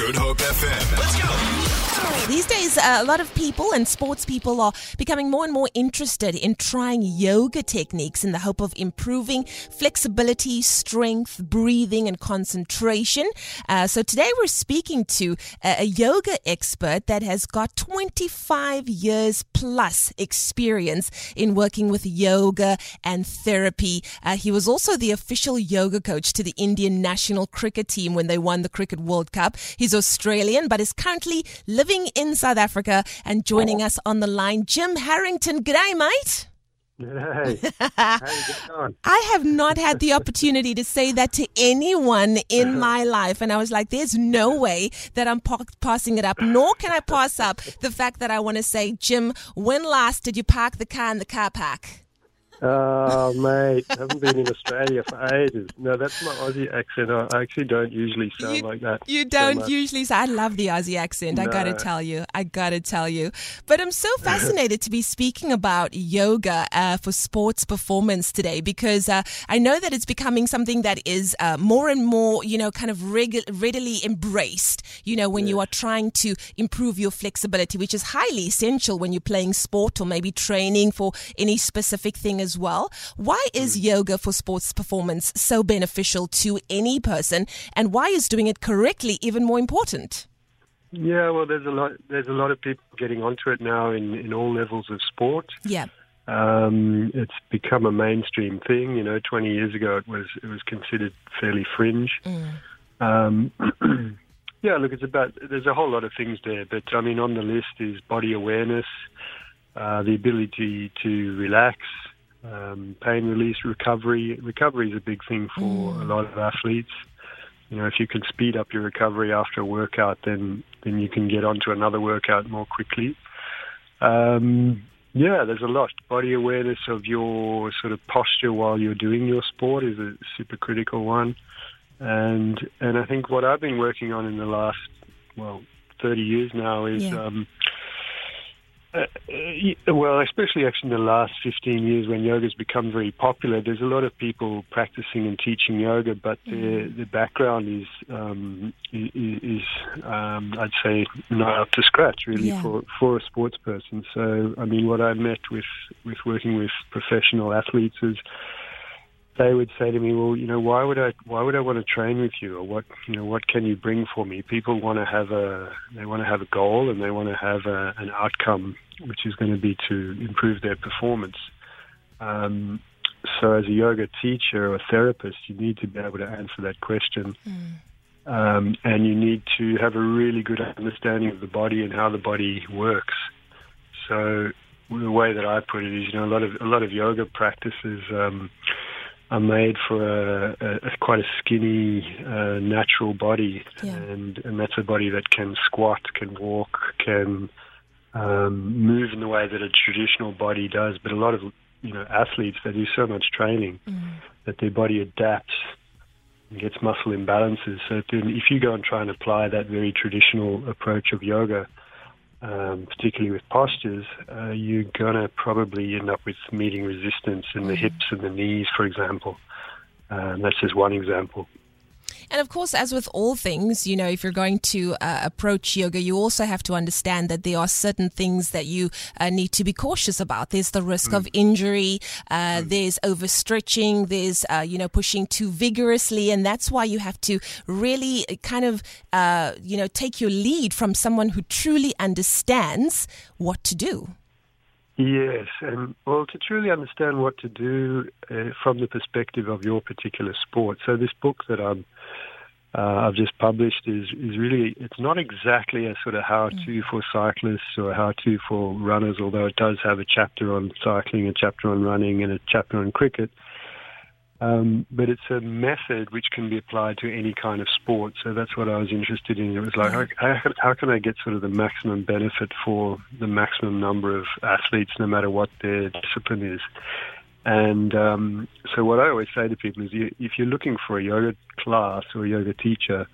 Good Hope FM. Let's go. These days, uh, a lot of people and sports people are becoming more and more interested in trying yoga techniques in the hope of improving flexibility, strength, breathing, and concentration. Uh, so today we're speaking to a, yoga expert that has got 25 years plus experience in working with yoga and therapy. Uh, he was also the official yoga coach to the Indian national cricket team when they won the Cricket World Cup. He's Australian, but is currently living in South Africa and joining oh. us on the line, Jim Harrington. G'day, mate. Hey, how you going? I have not had the opportunity to say that to anyone in uh-huh. my life. And I was like, there's no way that I'm pa- passing it up, nor can I pass up the fact that I want to say, Jim, when last did you park the car in the car park? Oh, mate, I haven't been in Australia for ages. No, that's my Aussie accent. I I actually don't usually sound You- like that. You don't much. usually say, I love the Aussie accent. I got to tell you. I got to tell you. But I'm so fascinated to be speaking about yoga uh, for sports performance today because uh, I know that it's becoming something that is uh, more and more, you know, kind of reg- readily embraced, you know, when you are trying to improve your flexibility, which is highly essential when you're playing sport or maybe training for any specific thing as well. Why is yoga for sports performance so beneficial to any person, and why is doing it correctly even more important? Yeah, well, there's a lot. There's a lot of people getting onto it now in in all levels of sport. Yeah. Um, it's become a mainstream thing. You know, 20 years ago it was it was considered fairly fringe. Um, yeah, look, it's about there's a whole lot of things there, but I mean, on the list is body awareness, uh, the ability to relax, um, pain release, recovery. Recovery is a big thing for a lot of athletes. You know, if you can speed up your recovery after a workout, then then you can get onto another workout more quickly. Um, yeah, there's a lot. Body awareness of your sort of posture while you're doing your sport is a super critical one. And and I think what I've been working on in the last well 30 years now is Yeah. um, uh, uh, well, especially actually in the last 15 years when yoga's become very popular, there's a lot of people practicing and teaching yoga, but their, the background is, um, is um, I'd say, not up to scratch really Yeah. for, for a sports person. So, I mean, what I've met with, with working with professional athletes is they would say to me, "Well, you know, why would I? Why would I want to train with you? Or what? You know, what can you bring for me?" People want to have a they want to have a goal and they want to have a, an outcome, which is going to be to improve their performance. Um, so, as a yoga teacher or therapist, you need to be able to answer that question, um, and you need to have a really good understanding of the body and how the body works. So, the way that I put it is, you know, a lot of a lot of yoga practices. Um, are made for a, a, a quite a skinny, uh, natural body, Yeah. and and that's a body that can squat, can walk, can um, move in the way that a traditional body does. But a lot of you know athletes they do so much training that their body adapts and gets muscle imbalances. So if you go and try and apply that very traditional approach of yoga, um, particularly with postures, uh, you're going to probably end up with meeting resistance in the hips and the knees, for example. Um, that's just one example. And of course, as with all things, you know, if you're going to uh, approach yoga, you also have to understand that there are certain things that you uh, need to be cautious about. There's the risk of injury, uh, there's overstretching, there's, uh, you know, pushing too vigorously. And that's why you have to really kind of, uh, you know, take your lead from someone who truly understands what to do. Yes, and well, to truly understand what to do uh, from the perspective of your particular sport. So this book that I'm, uh, I've just published is is really it's not exactly a sort of how to for cyclists or how to for runners, although it does have a chapter on cycling, a chapter on running, and a chapter on cricket. Um, but it's a method which can be applied to any kind of sport. So that's what I was interested in. It was like, how, how, how can I get sort of the maximum benefit for the maximum number of athletes, no matter what their discipline is? And um, so what I always say to people is, you, if you're looking for a yoga class or a yoga teacher,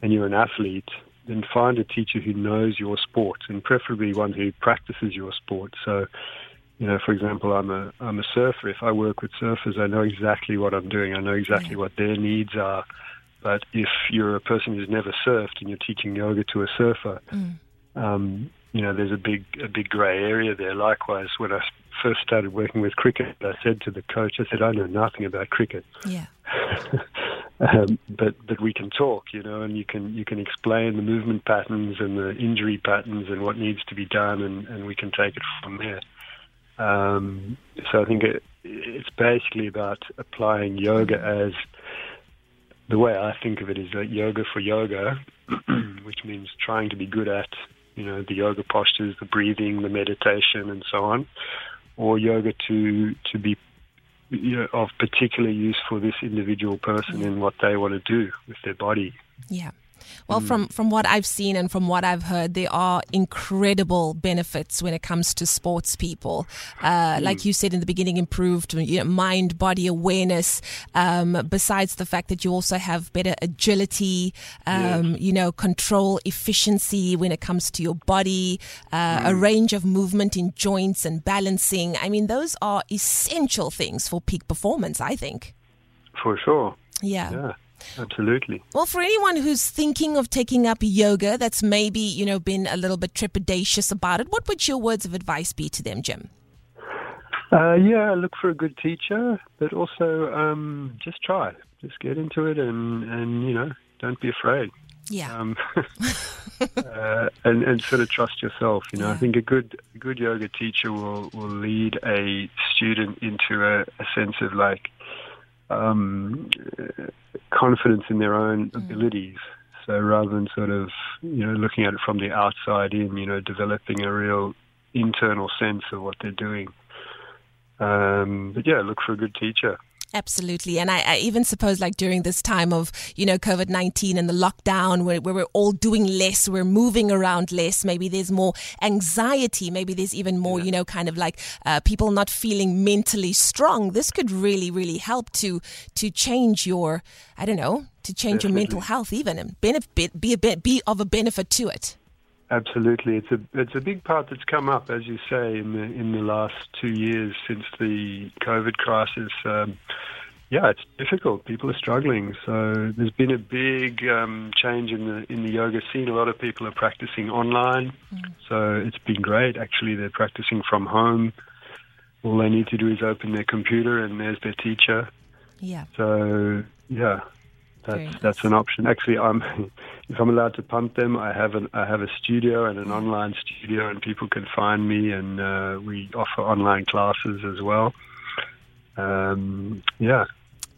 and you're an athlete, then find a teacher who knows your sport, and preferably one who practices your sport. So you know, for example, I'm a I'm a surfer. If I work with surfers, I know exactly what I'm doing. I know exactly what their needs are. But if you're a person who's never surfed and you're teaching yoga to a surfer, mm. um, you know, there's a big a big grey area there. Likewise, when I first started working with cricket, I said to the coach, I said, I know nothing about cricket. Yeah. um, but but we can talk, you know, and you can you can explain the movement patterns and the injury patterns and what needs to be done, and, and we can take it from there. Um, so I think it, it's basically about applying yoga as the way I think of it is that yoga for yoga, which means trying to be good at you know the yoga postures, the breathing, the meditation, and so on, or yoga to to be you know, of particular use for this individual person in what they want to do with their body. Yeah. Well, mm. from, from what I've seen and from what I've heard, there are incredible benefits when it comes to sports people. Uh, mm. Like you said in the beginning, improved you know, mind body awareness. Um, besides the fact that you also have better agility, um, yes. you know, control efficiency when it comes to your body, uh, mm. a range of movement in joints and balancing. I mean, those are essential things for peak performance, I think. For sure. Yeah. Yeah. Absolutely. Well, for anyone who's thinking of taking up yoga that's maybe, you know, been a little bit trepidatious about it, what would your words of advice be to them, Jim? Uh, yeah, look for a good teacher, but also um, just try. Just get into it and, and, you know, don't be afraid. Yeah. Um, uh, and, and sort of trust yourself. You know, yeah. I think a good a good yoga teacher will, will lead a student into a, a sense of like um, confidence in their own mm. abilities. So rather than sort of you know looking at it from the outside in, you know, developing a real internal sense of what they're doing. Um, but yeah, look for a good teacher. Absolutely. And I, I, even suppose like during this time of, you know, COVID-19 and the lockdown where, where, we're all doing less, we're moving around less, maybe there's more anxiety, maybe there's even more, yeah. you know, kind of like uh, people not feeling mentally strong. This could really, really help to, to change your, I don't know, to change Definitely. your mental health even and benefit, be a be of a benefit to it. Absolutely, it's a it's a big part that's come up, as you say, in the in the last two years since the COVID crisis. Um, yeah, it's difficult. People are struggling. So there's been a big um, change in the in the yoga scene. A lot of people are practicing online. Mm. So it's been great. Actually, they're practicing from home. All they need to do is open their computer, and there's their teacher. Yeah. So yeah, that's that's an option. Actually, I'm if I'm allowed to pump them, I have an I have a studio and an online studio, and people can find me, and uh, we offer online classes as well. Um, yeah.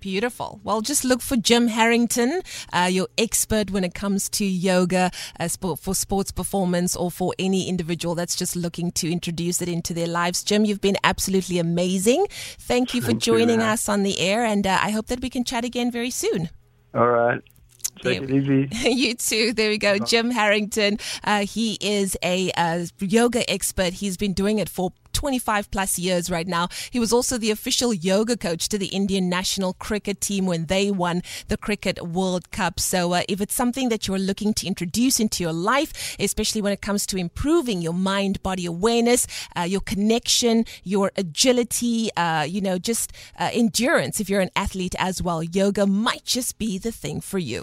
Beautiful. Well, just look for Jim Harrington, uh, your expert when it comes to yoga uh, for sports performance or for any individual that's just looking to introduce it into their lives. Jim, you've been absolutely amazing. Thank you for Thank joining you, us on the air, and uh, I hope that we can chat again very soon. All right. Take it easy. you too. There we go. Jim Harrington. Uh, he is a uh, yoga expert. He's been doing it for 25 plus years right now. He was also the official yoga coach to the Indian national cricket team when they won the Cricket World Cup. So, uh, if it's something that you're looking to introduce into your life, especially when it comes to improving your mind body awareness, uh, your connection, your agility, uh, you know, just uh, endurance, if you're an athlete as well, yoga might just be the thing for you.